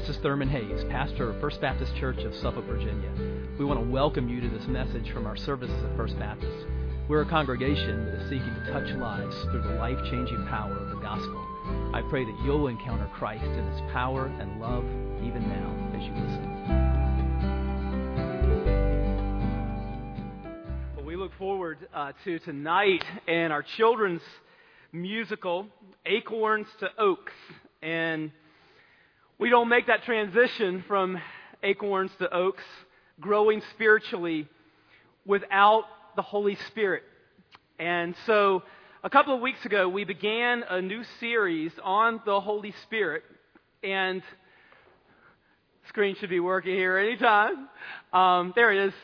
this is Thurman Hayes, pastor of First Baptist Church of Suffolk, Virginia. We want to welcome you to this message from our services at First Baptist. We're a congregation that is seeking to touch lives through the life changing power of the gospel. I pray that you'll encounter Christ in his power and love even now as you listen. Well, we look forward uh, to tonight and our children's musical, Acorns to Oaks. And we don't make that transition from acorns to oaks, growing spiritually, without the Holy Spirit. And so, a couple of weeks ago, we began a new series on the Holy Spirit. And screen should be working here anytime. Um, there it is.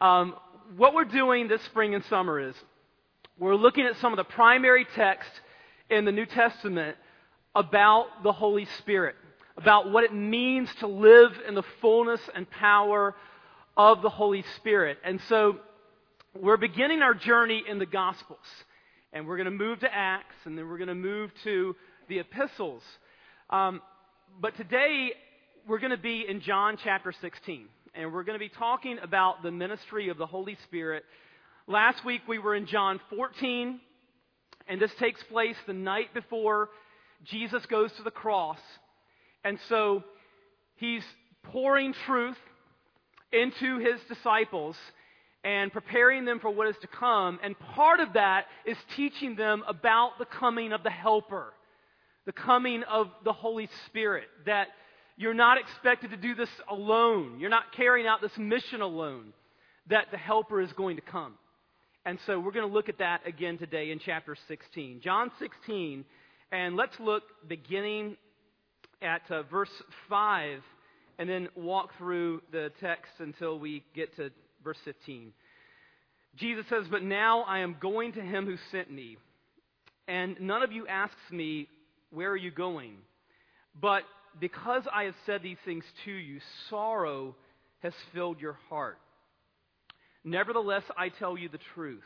Um, what we're doing this spring and summer is we're looking at some of the primary texts in the New Testament about the Holy Spirit about what it means to live in the fullness and power of the Holy Spirit. And so we're beginning our journey in the Gospels. And we're going to move to Acts, and then we're going to move to the epistles. Um, but today, we're going to be in John chapter 16. And we're going to be talking about the ministry of the Holy Spirit. Last week, we were in John 14. And this takes place the night before Jesus goes to the cross. And so he's pouring truth into his disciples and preparing them for what is to come. And part of that is teaching them about the coming of the Helper, the coming of the Holy Spirit, that you're not expected to do this alone. You're not carrying out this mission alone, that the Helper is going to come. And so we're going to look at that again today in chapter 16. John 16, and let's look beginning at uh, verse 5 and then walk through the text until we get to verse 15. Jesus says, But now I am going to him who sent me, and none of you asks me, Where are you going? But because I have said these things to you, sorrow has filled your heart. Nevertheless, I tell you the truth.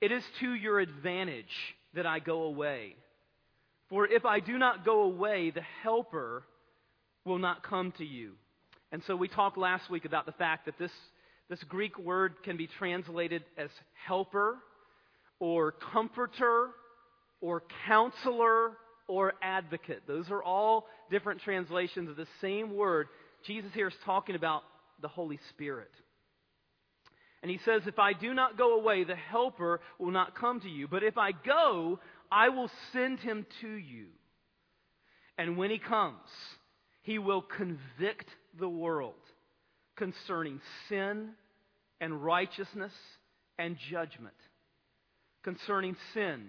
It is to your advantage that I go away. For if I do not go away, the Helper will not come to you. And so we talked last week about the fact that this, this Greek word can be translated as helper, or comforter, or counselor, or advocate. Those are all different translations of the same word. Jesus here is talking about the Holy Spirit. And he says, If I do not go away, the Helper will not come to you. But if I go, I will send him to you. And when he comes, he will convict the world concerning sin and righteousness and judgment. Concerning sin,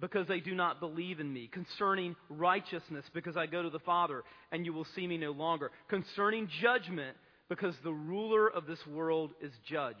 because they do not believe in me. Concerning righteousness, because I go to the Father and you will see me no longer. Concerning judgment, because the ruler of this world is judged.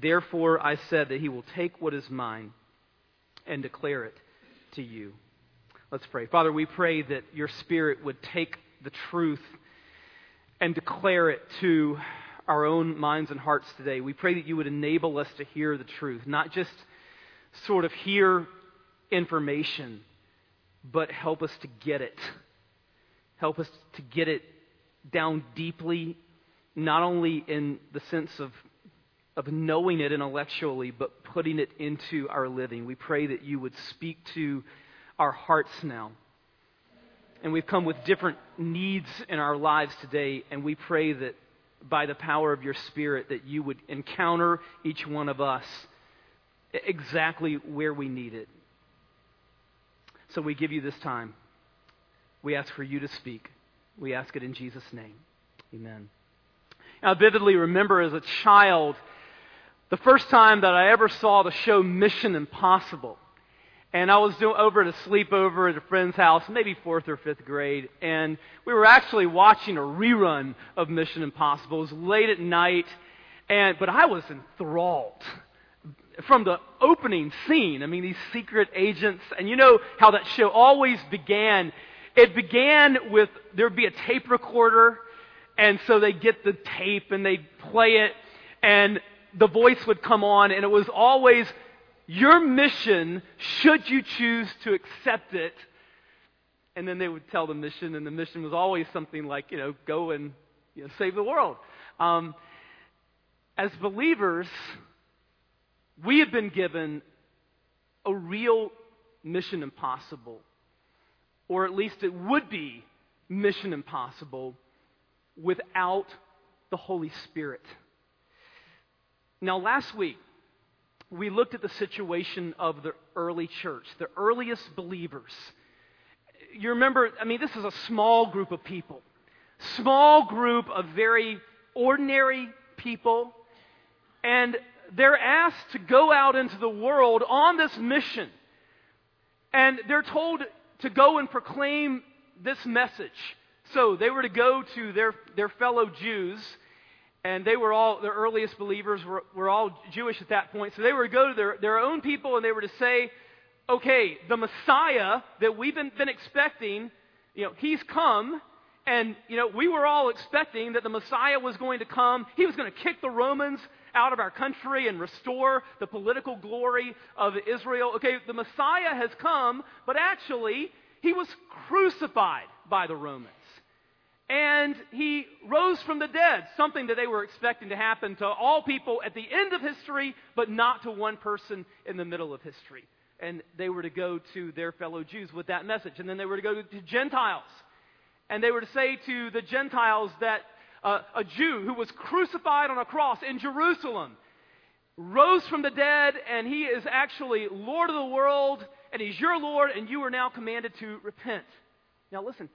Therefore, I said that he will take what is mine and declare it to you. Let's pray. Father, we pray that your Spirit would take the truth and declare it to our own minds and hearts today. We pray that you would enable us to hear the truth, not just sort of hear information, but help us to get it. Help us to get it down deeply, not only in the sense of of knowing it intellectually, but putting it into our living. We pray that you would speak to our hearts now. And we've come with different needs in our lives today, and we pray that by the power of your Spirit, that you would encounter each one of us exactly where we need it. So we give you this time. We ask for you to speak. We ask it in Jesus' name. Amen. Now, vividly remember as a child the first time that I ever saw the show Mission Impossible. And I was doing over at a sleepover at a friend's house, maybe fourth or fifth grade, and we were actually watching a rerun of Mission Impossible. It was late at night, and but I was enthralled from the opening scene. I mean, these secret agents, and you know how that show always began. It began with there'd be a tape recorder, and so they get the tape and they play it, and the voice would come on, and it was always your mission, should you choose to accept it. And then they would tell the mission, and the mission was always something like, you know, go and you know, save the world. Um, as believers, we have been given a real mission impossible, or at least it would be mission impossible without the Holy Spirit. Now, last week, we looked at the situation of the early church, the earliest believers. You remember, I mean, this is a small group of people, small group of very ordinary people, and they're asked to go out into the world on this mission. And they're told to go and proclaim this message. So they were to go to their, their fellow Jews and they were all, the earliest believers were, were all Jewish at that point. So they were to go to their, their own people and they were to say, okay, the Messiah that we've been, been expecting, you know, he's come. And, you know, we were all expecting that the Messiah was going to come. He was going to kick the Romans out of our country and restore the political glory of Israel. Okay, the Messiah has come, but actually, he was crucified by the Romans and he rose from the dead, something that they were expecting to happen to all people at the end of history, but not to one person in the middle of history. And they were to go to their fellow Jews with that message. And then they were to go to Gentiles. And they were to say to the Gentiles that uh, a Jew who was crucified on a cross in Jerusalem rose from the dead, and he is actually Lord of the world, and he's your Lord, and you are now commanded to repent. Now, listen,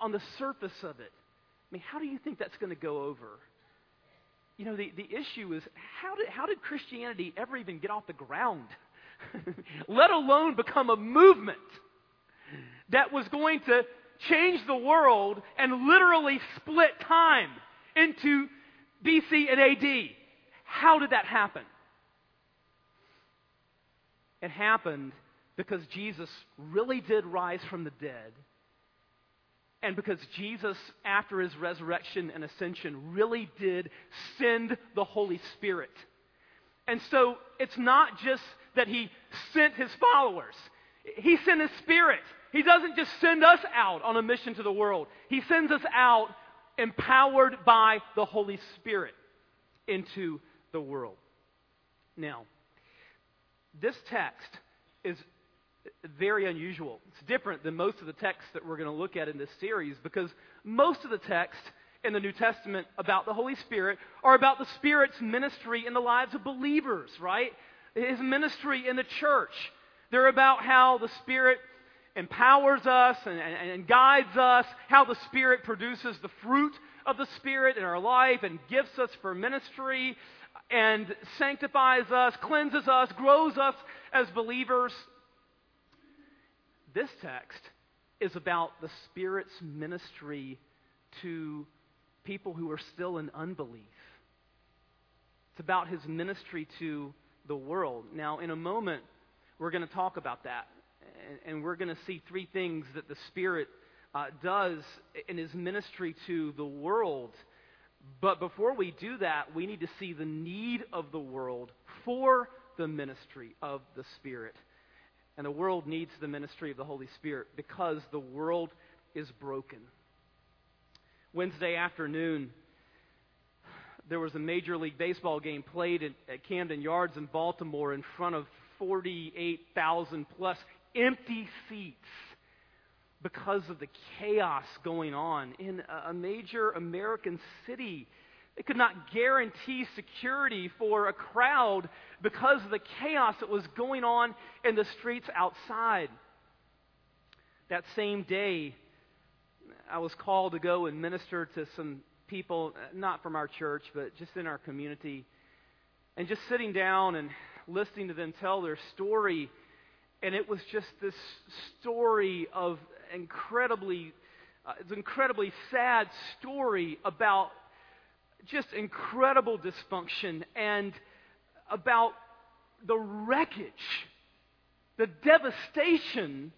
on the surface of it, I mean, how do you think that's going to go over? You know, the, the issue is how did, how did Christianity ever even get off the ground? Let alone become a movement that was going to change the world and literally split time into BC and AD. How did that happen? It happened because Jesus really did rise from the dead and because Jesus, after his resurrection and ascension, really did send the Holy Spirit. And so it's not just that he sent his followers, he sent his Spirit. He doesn't just send us out on a mission to the world, he sends us out empowered by the Holy Spirit into the world. Now, this text is very unusual. It's different than most of the texts that we're going to look at in this series because most of the texts in the New Testament about the Holy Spirit are about the Spirit's ministry in the lives of believers, right? His ministry in the church. They're about how the Spirit empowers us and, and, and guides us, how the Spirit produces the fruit of the Spirit in our life and gifts us for ministry and sanctifies us, cleanses us, grows us as believers. This text is about the Spirit's ministry to people who are still in unbelief. It's about his ministry to the world. Now, in a moment, we're going to talk about that. And, we're going to see three things that the Spirit uh, does in his ministry to the world. But before we do that, we need to see the need of the world for the ministry of the Spirit. And the world needs the ministry of the Holy Spirit because the world is broken. Wednesday afternoon, there was a Major League Baseball game played at, at Camden Yards in Baltimore in front of 48,000 plus empty seats because of the chaos going on in a major American city. They could not guarantee security for a crowd because of the chaos that was going on in the streets outside. That same day, I was called to go and minister to some people, not from our church, but just in our community. And just sitting down and listening to them tell their story. and it was just this story of incredibly, uh, it's an incredibly sad story about just incredible dysfunction and about the wreckage, the devastation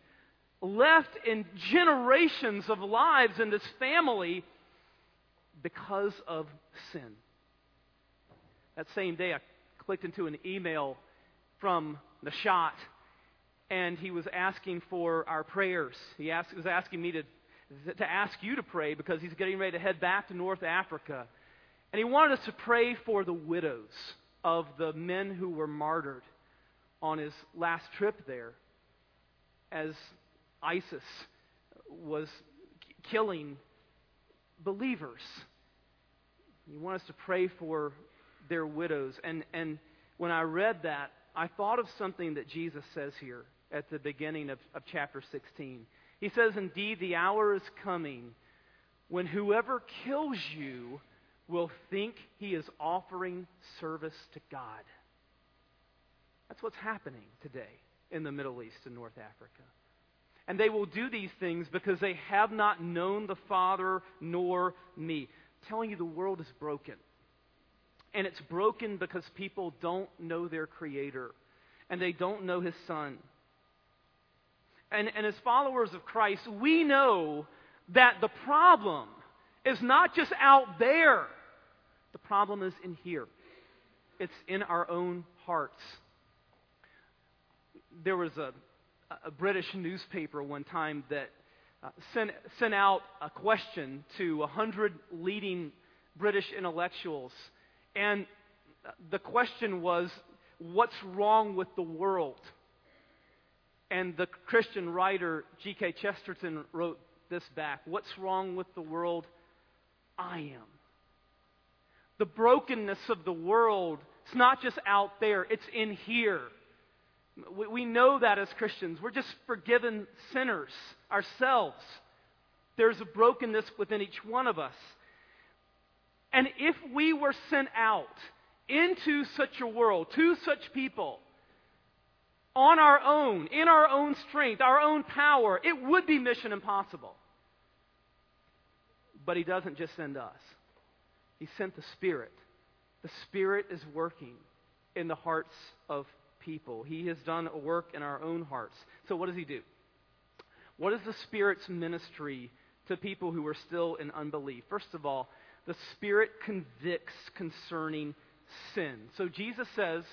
left in generations of lives in this family because of sin. That same day, I clicked into an email from Nashat, and he was asking for our prayers. He asked, was asking me to, to ask you to pray because he's getting ready to head back to North Africa. And he wanted us to pray for the widows of the men who were martyred on his last trip there as ISIS was killing believers. He wanted us to pray for their widows. And, and when I read that, I thought of something that Jesus says here at the beginning of, of chapter 16. He says, Indeed, the hour is coming when whoever kills you will think he is offering service to God. That's what's happening today in the Middle East and North Africa. And they will do these things because they have not known the Father nor me. I'm telling you, the world is broken. And it's broken because people don't know their Creator and they don't know His Son. And, and as followers of Christ, we know that the problem is not just out there, the problem is in here. It's in our own hearts. There was a, a British newspaper one time that uh, sent, sent out a question to 100 leading British intellectuals. And the question was, What's wrong with the world? And the Christian writer G.K. Chesterton wrote this back What's wrong with the world? I am. The brokenness of the world, it's not just out there, it's in here. We, we know that as Christians. We're just forgiven sinners ourselves. There's a brokenness within each one of us. And if we were sent out into such a world, to such people, on our own, in our own strength, our own power, it would be mission impossible. But He doesn't just send us, He sent the Spirit. The Spirit is working in the hearts of people. He has done a work in our own hearts. So, what does He do? What is the Spirit's ministry to people who are still in unbelief? First of all, the Spirit convicts concerning sin. So, Jesus says,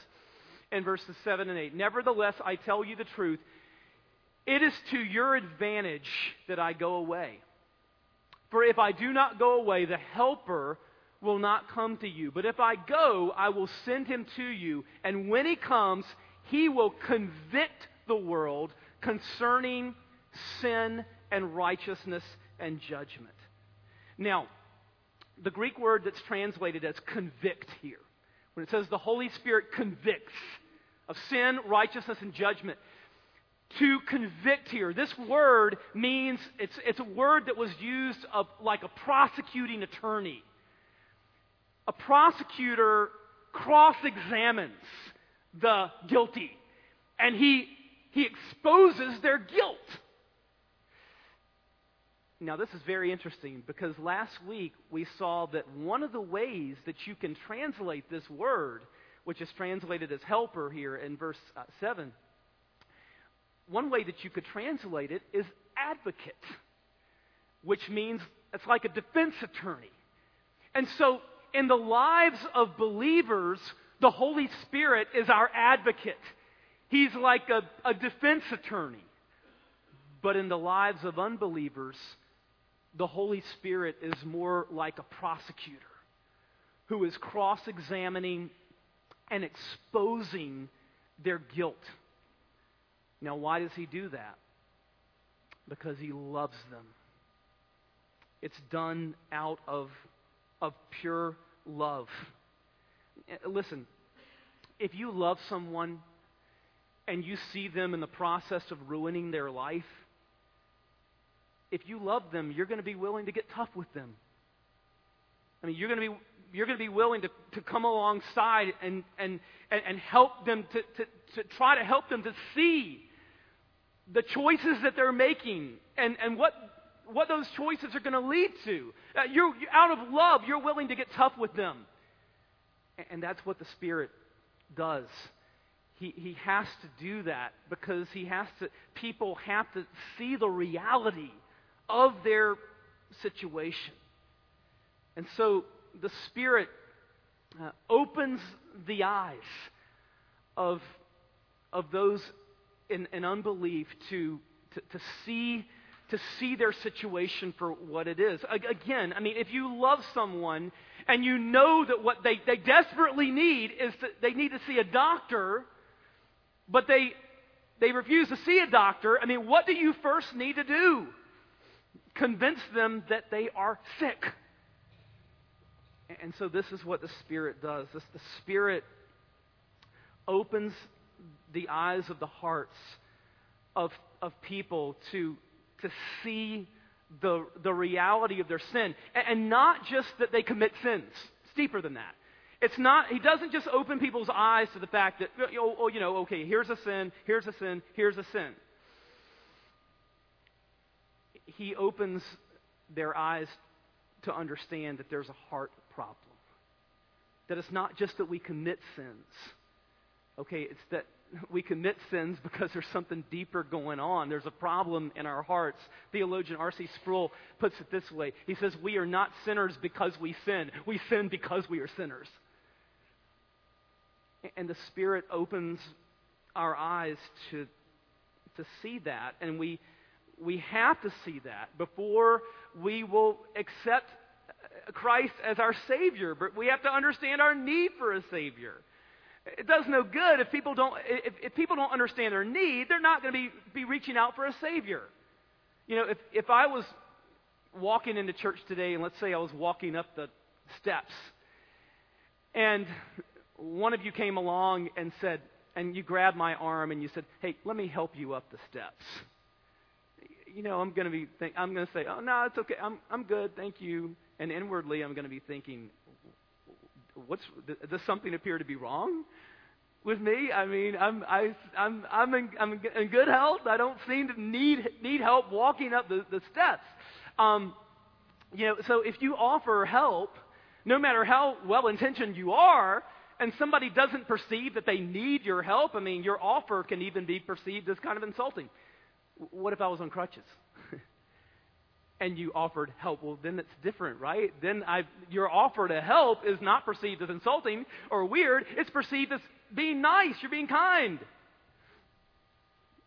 in verses 7 and 8. Nevertheless, I tell you the truth. It is to your advantage that I go away. For if I do not go away, the Helper will not come to you. But if I go, I will send him to you. And when he comes, he will convict the world concerning sin and righteousness and judgment. Now, the Greek word that's translated as convict here, when it says the Holy Spirit convicts, of sin, righteousness, and judgment. To convict here, this word means it's, it's a word that was used of, like a prosecuting attorney. A prosecutor cross examines the guilty and he, he exposes their guilt. Now, this is very interesting because last week we saw that one of the ways that you can translate this word which is translated as helper here in verse uh, 7. One way that you could translate it is advocate, which means it's like a defense attorney. And so, in the lives of believers, the Holy Spirit is our advocate. He's like a, a defense attorney. But in the lives of unbelievers, the Holy Spirit is more like a prosecutor who is cross examining and exposing their guilt. Now, why does he do that? Because he loves them. It's done out of, of pure love. Eh, listen, if you love someone and you see them in the process of ruining their life, if you love them, you're going to be willing to get tough with them. I mean, you're going to be you're going to be willing to, to come alongside and, and, and, and help them to, to, to try to help them to see the choices that they're making and, and what, what those choices are going to lead to. Uh, you're, out of love, you're willing to get tough with them. And, and that's what the Spirit does. He, he has to do that because he has to, people have to see the reality of their situation. And so the Spirit uh, opens the eyes of, of those in, in unbelief to, to, to, see, to see their situation for what it is. Again, I mean, if you love someone and you know that what they, they desperately need is that they need to see a doctor, but they, they refuse to see a doctor, I mean, what do you first need to do? Convince them that they are sick. And so this is what the Spirit does. This, the Spirit opens the eyes of the hearts of, of people to, to see the, the reality of their sin. And, and not just that they commit sins. It's deeper than that. It's not, he doesn't just open people's eyes to the fact that, oh, oh, you know, okay, here's a sin, here's a sin, here's a sin. He opens their eyes to understand that there's a heart problem. That it's not just that we commit sins. Okay, it's that we commit sins because there's something deeper going on. There's a problem in our hearts. Theologian R.C. Sproul puts it this way He says, We are not sinners because we sin, we sin because we are sinners. And the Spirit opens our eyes to, to see that. And we, we have to see that before we will accept uh, Christ as our Savior. But we have to understand our need for a Savior. It does no good if people don't, if, if people don't understand their need, they're not going to be, be reaching out for a Savior. You know, if, if I was walking into church today, and let's say I was walking up the steps, and one of you came along and said, and you grabbed my arm and you said, "Hey, let me help you up the steps." You know, I'm going to be, think, I'm going to say, "Oh no, it's okay. I'm, I'm good, thank you." And inwardly, I'm going to be thinking, "What's does something appear to be wrong?" with me. I mean, I'm I, I'm I'm in, I'm in good health. I don't seem to need need help walking up the, the steps. Um, you know, so if you offer help, no matter how well intentioned you are, and somebody doesn't perceive that they need your help, I mean, your offer can even be perceived as kind of insulting. What if I was on crutches? and you offered help? Well, then it's different, right? Then I, your offer to help is not perceived as insulting or weird. It's perceived as being nice. You're being kind.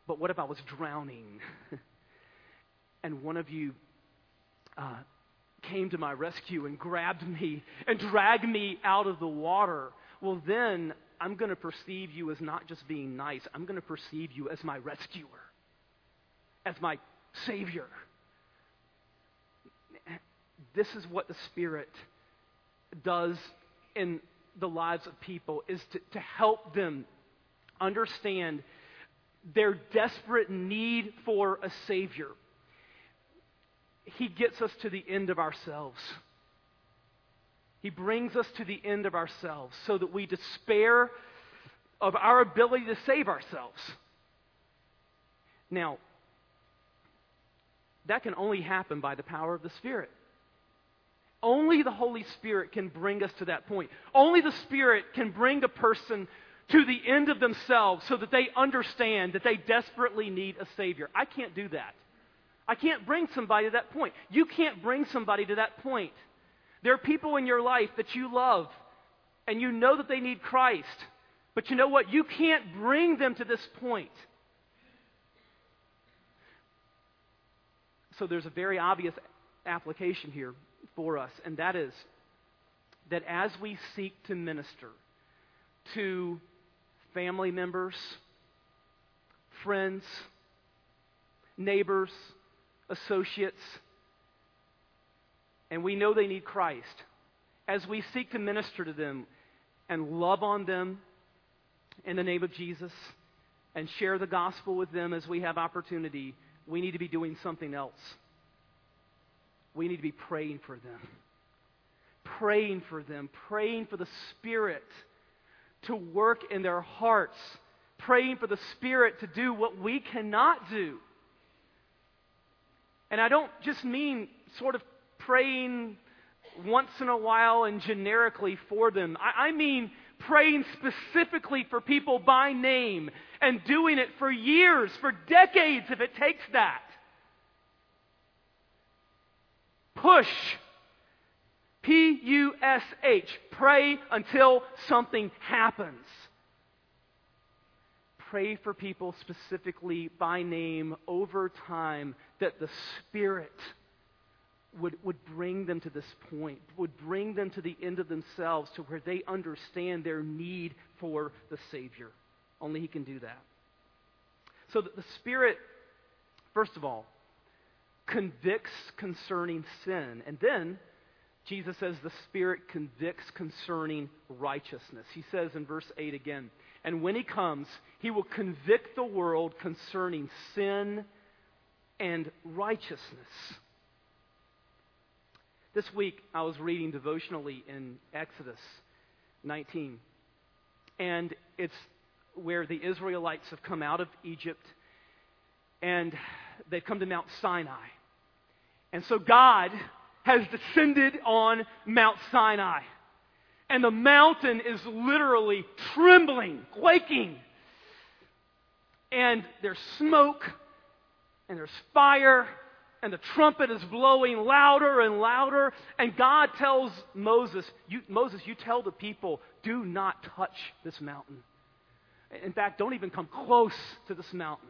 But what if I was drowning? and one of you uh, came to my rescue and grabbed me and dragged me out of the water well, then I'm going to perceive you as not just being nice, I'm going to perceive you as my rescuer, as my Savior. This is what the Spirit does in the lives of people is to, to help them understand their desperate need for a Savior. He gets us to the end of ourselves. He brings us to the end of ourselves so that we despair of our ability to save ourselves. Now, that can only happen by the power of the Spirit. Only the Holy Spirit can bring us to that point. Only the Spirit can bring a person to the end of themselves so that they understand that they desperately need a Savior. I can't do that. I can't bring somebody to that point. You can't bring somebody to that point. There are people in your life that you love, and you know that they need Christ. But you know what? You can't bring them to this point. So there's a very obvious application here for us, and that is that as we seek to minister to family members, friends, neighbors, associates, and we know they need Christ, as we seek to minister to them and love on them in the name of Jesus and share the gospel with them as we have opportunity, we need to be doing something else. We need to be praying for them. Praying for them, praying for the Spirit to work in their hearts praying for the Spirit to do what we cannot do. And I don't just mean sort of praying once in a while and generically for them. I, I mean praying specifically for people by name and doing it for years, for decades if it takes that. Push. P U S H. Pray until something happens. Pray for people specifically by name over time that the Spirit would, would bring them to this point, would bring them to the end of themselves to where they understand their need for the Savior. Only He can do that. So that the Spirit, first of all, convicts concerning sin. And then Jesus says the Spirit convicts concerning righteousness. He says in verse 8 again, and when He comes, He will convict the world concerning sin and righteousness. This week, I was reading devotionally in Exodus 19. And it's where the Israelites have come out of Egypt and they've come to Mount Sinai. And so God has descended on Mount Sinai. And the mountain is literally trembling, quaking. And there's smoke, and there's fire, and the trumpet is blowing louder and louder. And God tells Moses, you, Moses, you tell the people, do not touch this mountain. In fact, don't even come close to this mountain.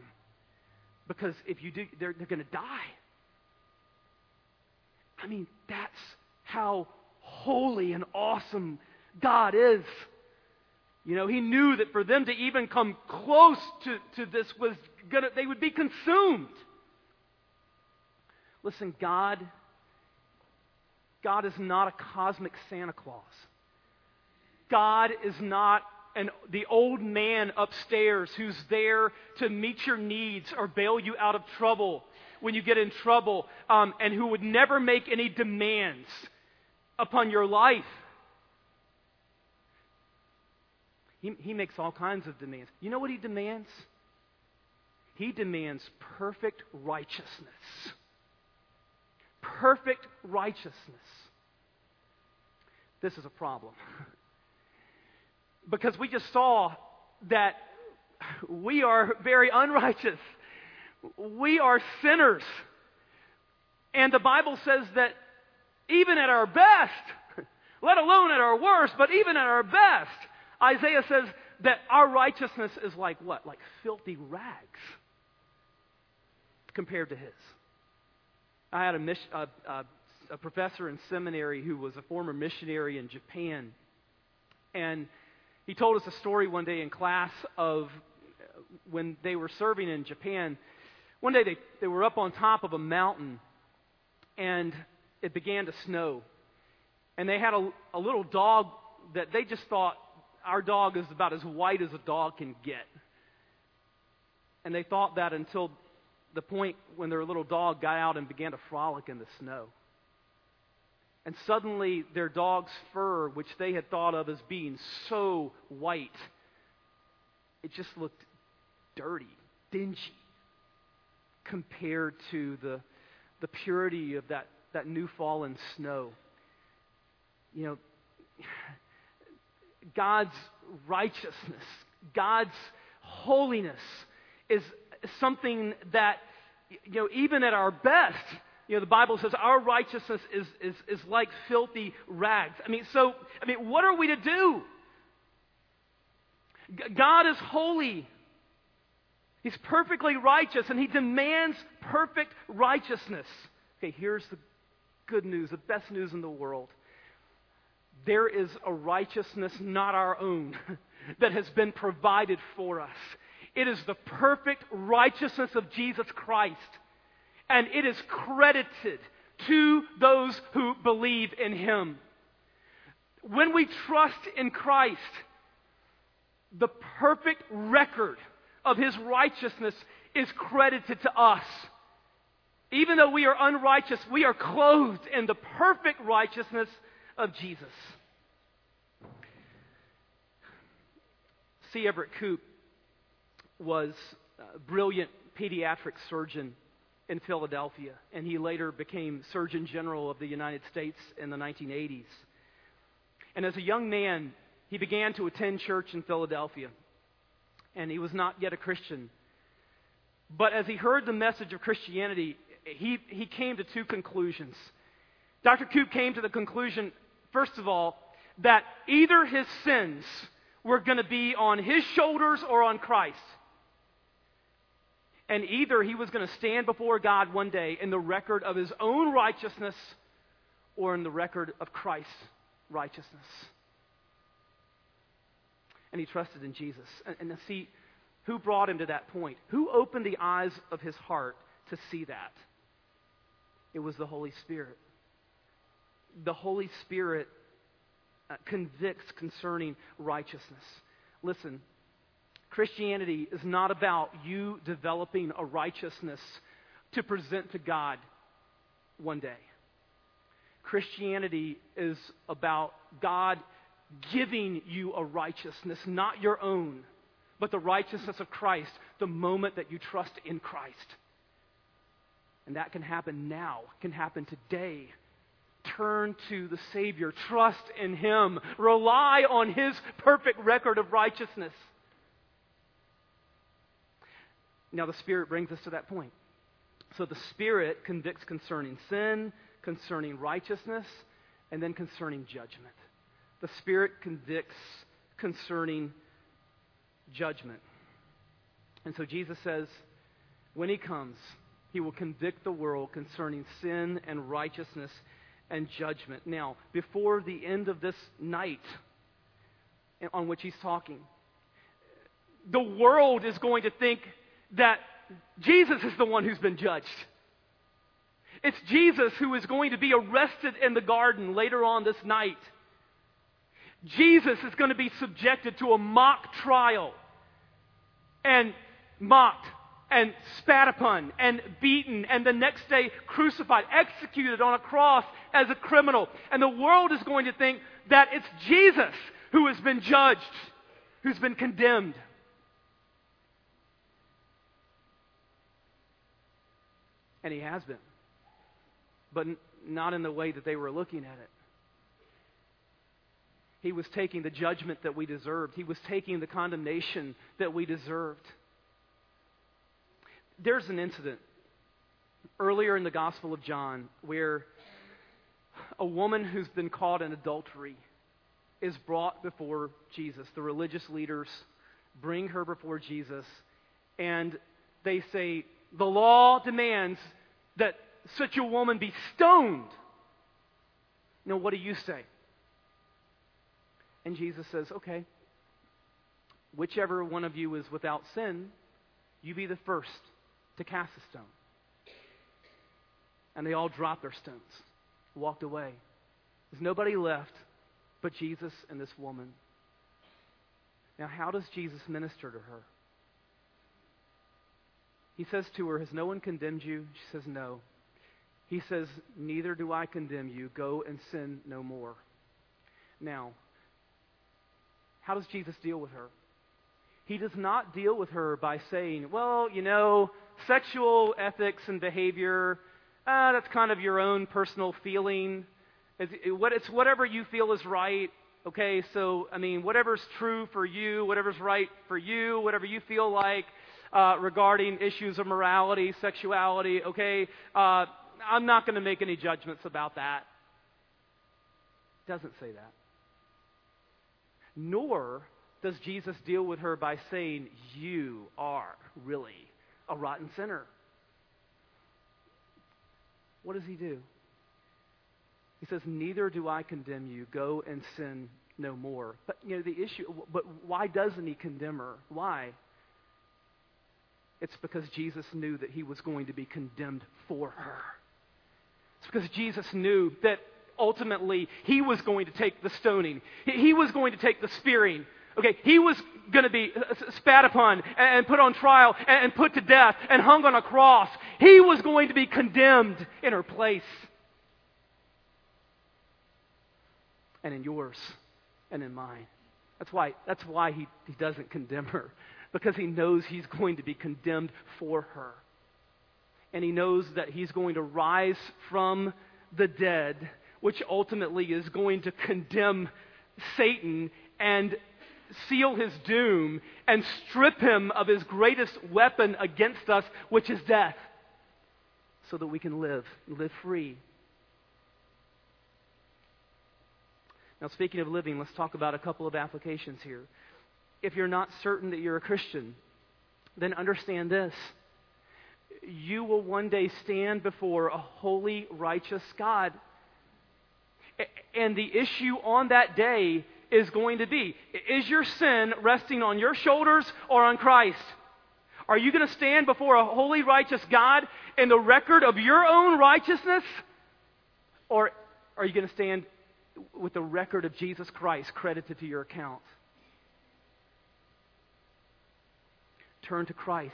Because if you do, they're, they're going to die. I mean, that's how holy and awesome God is. You know, he knew that for them to even come close to, to this was gonna, they would be consumed. Listen, God, God is not a cosmic Santa Claus. God is not an, the old man upstairs who's there to meet your needs or bail you out of trouble when you get in trouble, um, and who would never make any demands upon your life. He, he makes all kinds of demands. You know what he demands? He demands perfect righteousness perfect righteousness. This is a problem. because we just saw that we are very unrighteous. We are sinners. And the Bible says that even at our best, let alone at our worst, but even at our best, Isaiah says that our righteousness is like what? Like filthy rags compared to his. I had a, a, a, a professor in seminary who was a former missionary in Japan. And he told us a story one day in class of when they were serving in Japan. One day they, they were up on top of a mountain and it began to snow. And they had a, a little dog that they just thought our dog is about as white as a dog can get. And they thought that until the point when their little dog got out and began to frolic in the snow. And suddenly their dog's fur, which they had thought of as being so white, it just looked dirty, dingy, compared to the, the purity of that, that new fallen snow. You know, God's righteousness, God's holiness is something that, you know, even at our best, you know, the Bible says our righteousness is, is, is like filthy rags. I mean, so, I mean, what are we to do? God is holy. He's perfectly righteous, and He demands perfect righteousness. Okay, here's the good news, the best news in the world. There is a righteousness not our own that has been provided for us. It is the perfect righteousness of Jesus Christ. And it is credited to those who believe in Him. When we trust in Christ, the perfect record of His righteousness is credited to us. Even though we are unrighteous, we are clothed in the perfect righteousness of Jesus. C. Everett Koop was a brilliant pediatric surgeon in Philadelphia, and he later became Surgeon General of the United States in the 1980s. And as a young man, he began to attend church in Philadelphia, and he was not yet a Christian. But as he heard the message of Christianity, he, he came to two conclusions. Dr. Koop came to the conclusion, first of all, that either his sins were going to be on his shoulders or on Christ. And either he was going to stand before God one day in the record of his own righteousness or in the record of Christ's righteousness. And he trusted in Jesus. And, and see, who brought him to that point? Who opened the eyes of his heart to see that? It was the Holy Spirit. The Holy Spirit uh, convicts concerning righteousness. Listen, Christianity is not about you developing a righteousness to present to God one day. Christianity is about God giving you a righteousness, not your own, but the righteousness of Christ the moment that you trust in Christ. And that can happen now, can happen today. Turn to the Savior, trust in Him, rely on His perfect record of righteousness. Now, the Spirit brings us to that point. So, the Spirit convicts concerning sin, concerning righteousness, and then concerning judgment. The Spirit convicts concerning judgment. And so, Jesus says, when He comes, He will convict the world concerning sin and righteousness and judgment. Now, before the end of this night on which He's talking, the world is going to think that Jesus is the one who's been judged. It's Jesus who is going to be arrested in the garden later on this night. Jesus is going to be subjected to a mock trial and mocked and spat upon and beaten and the next day crucified, executed on a cross as a criminal. And the world is going to think that it's Jesus who has been judged, who's been condemned. And he has been. But not in the way that they were looking at it. He was taking the judgment that we deserved, he was taking the condemnation that we deserved. There's an incident earlier in the Gospel of John where a woman who's been caught in adultery is brought before Jesus. The religious leaders bring her before Jesus, and they say, The law demands that such a woman be stoned. Now, what do you say? And Jesus says, Okay, whichever one of you is without sin, you be the first to cast a stone. And they all dropped their stones, walked away. There's nobody left but Jesus and this woman. Now, how does Jesus minister to her? He says to her, Has no one condemned you? She says, No. He says, Neither do I condemn you. Go and sin no more. Now, how does Jesus deal with her? He does not deal with her by saying, Well, you know, sexual ethics and behavior, uh, that's kind of your own personal feeling. It's whatever you feel is right. Okay, so, I mean, whatever's true for you, whatever's right for you, whatever you feel like, uh, regarding issues of morality, sexuality, okay? Uh, I'm not going to make any judgments about that. Doesn't say that. Nor does Jesus deal with her by saying, You are really a rotten sinner. What does he do? He says, Neither do I condemn you. Go and sin no more. But, you know, the issue, but why doesn't he condemn her? Why? It's because Jesus knew that he was going to be condemned for her. It's because Jesus knew that ultimately he was going to take the stoning, he was going to take the spearing. Okay, he was going to be spat upon and put on trial and put to death and hung on a cross. He was going to be condemned in her place. And in yours and in mine. That's why, that's why he, he doesn't condemn her. because he knows he's going to be condemned for her. And he knows that he's going to rise from the dead, which ultimately is going to condemn Satan and seal his doom and strip him of his greatest weapon against us, which is death, so that we can live, live free. Now, speaking of living, let's talk about a couple of applications here. If you're not certain that you're a Christian, then understand this. You will one day stand before a holy, righteous God. And the issue on that day is going to be is your sin resting on your shoulders or on Christ? Are you going to stand before a holy, righteous God in the record of your own righteousness? Or are you going to stand with the record of Jesus Christ credited to your account. Turn to Christ.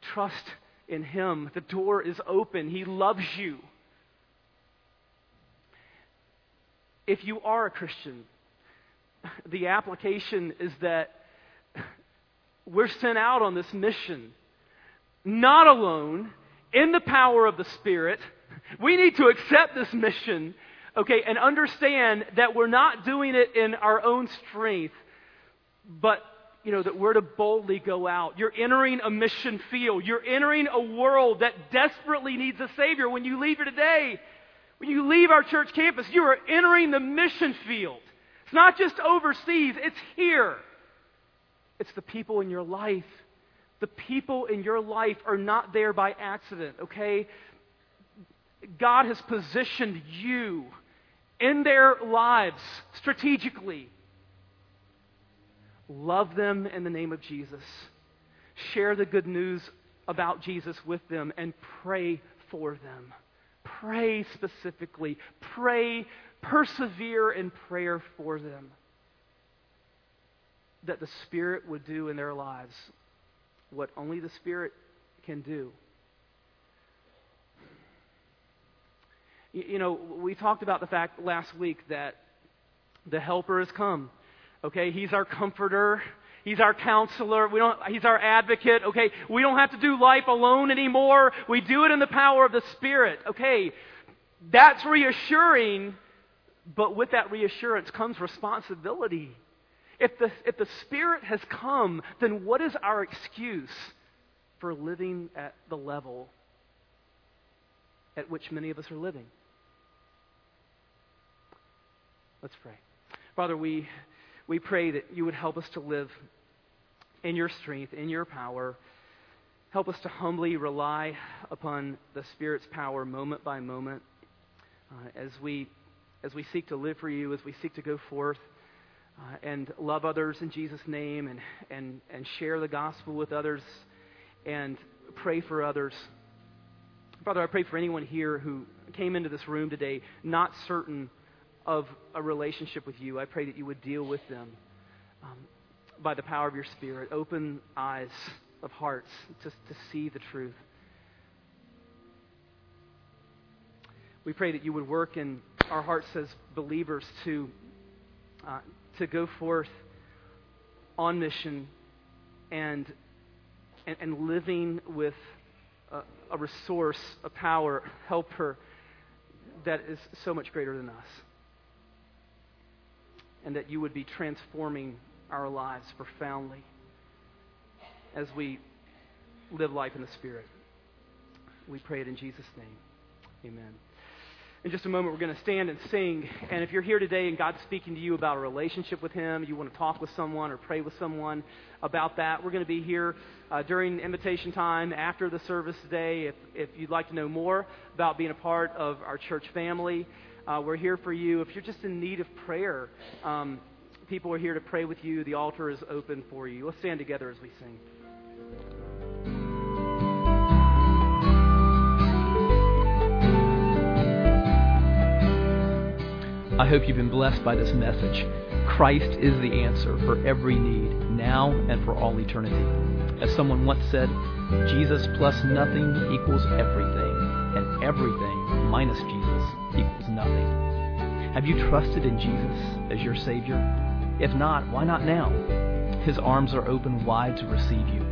Trust in Him. The door is open. He loves you. If you are a Christian, the application is that we're sent out on this mission, not alone, in the power of the Spirit. We need to accept this mission Okay, and understand that we're not doing it in our own strength, but you know, that we're to boldly go out. You're entering a mission field. You're entering a world that desperately needs a Savior. When you leave here today, when you leave our church campus, you are entering the mission field. It's not just overseas, it's here. It's the people in your life. The people in your life are not there by accident, okay? God has positioned you in their lives strategically. Love them in the name of Jesus. Share the good news about Jesus with them and pray for them. Pray specifically. Pray, persevere in prayer for them. That the Spirit would do in their lives what only the Spirit can do. You know, we talked about the fact last week that the helper has come. Okay, he's our comforter. He's our counselor. We don't, he's our advocate. Okay, we don't have to do life alone anymore. We do it in the power of the Spirit. Okay, that's reassuring, but with that reassurance comes responsibility. If the, if the Spirit has come, then what is our excuse for living at the level at which many of us are living? Let's pray. Father, we, we pray that you would help us to live in your strength, in your power. Help us to humbly rely upon the Spirit's power moment by moment uh, as, we, as we seek to live for you, as we seek to go forth uh, and love others in Jesus' name and, and, and share the gospel with others and pray for others. Father, I pray for anyone here who came into this room today not certain of a relationship with you, I pray that you would deal with them um, by the power of your Spirit. Open eyes of hearts to, to see the truth. We pray that you would work in our hearts as believers to, uh, to go forth on mission and, and, and living with a, a resource, a power, helper that is so much greater than us and that you would be transforming our lives profoundly as we live life in the Spirit. We pray it in Jesus' name. Amen. In just a moment, we're going to stand and sing. And if you're here today and God's speaking to you about a relationship with Him, you want to talk with someone or pray with someone about that, we're going to be here uh, during invitation time after the service today. If, if you'd like to know more about being a part of our church family, uh, we're here for you. If you're just in need of prayer, um, people are here to pray with you. The altar is open for you. Let's stand together as we sing. I hope you've been blessed by this message. Christ is the answer for every need, now and for all eternity. As someone once said, Jesus plus nothing equals everything, and everything minus Jesus equals nothing. Have you trusted in Jesus as your Savior? If not, why not now? His arms are open wide to receive you.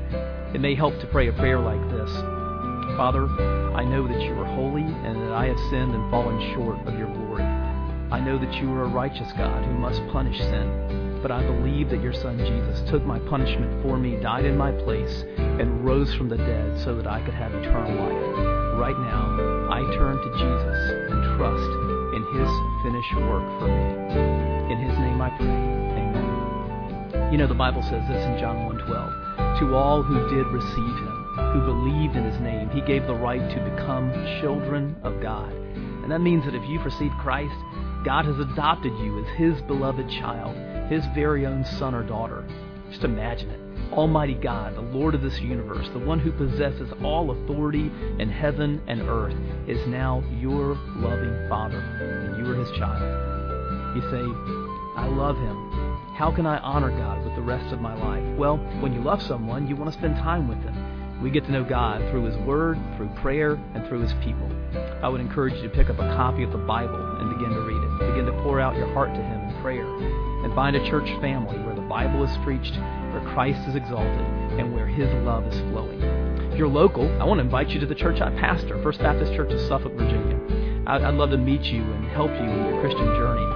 It may help to pray a prayer like this Father, I know that you are holy and that I have sinned and fallen short of your glory. I know that you are a righteous God who must punish sin, but I believe that your Son Jesus took my punishment for me, died in my place, and rose from the dead so that I could have eternal life. Right now, I turn to Jesus and trust in his finished work for me. In his name I pray. You know, the Bible says this in John 1.12. To all who did receive him, who believed in his name, he gave the right to become children of God. And that means that if you've received Christ, God has adopted you as His beloved child, His very own son or daughter. Just imagine it. Almighty God, the Lord of this universe, the one who possesses all authority in heaven and earth, is now your loving Father, and you are His child. You say, I love Him. How can I honor God with the rest of my life? Well, when you love someone, you want to spend time with them. We get to know God through His Word, through prayer, and through His people. I would encourage you to pick up a copy of the Bible and begin to read it. Begin to pour out your heart to Him in prayer. And find a church family where the Bible is preached, where Christ is exalted, and where His love is flowing. If you're local, I want to invite you to the church I pastor, First Baptist Church of Suffolk, Virginia. I'd, love to meet you and help you in your Christian journey.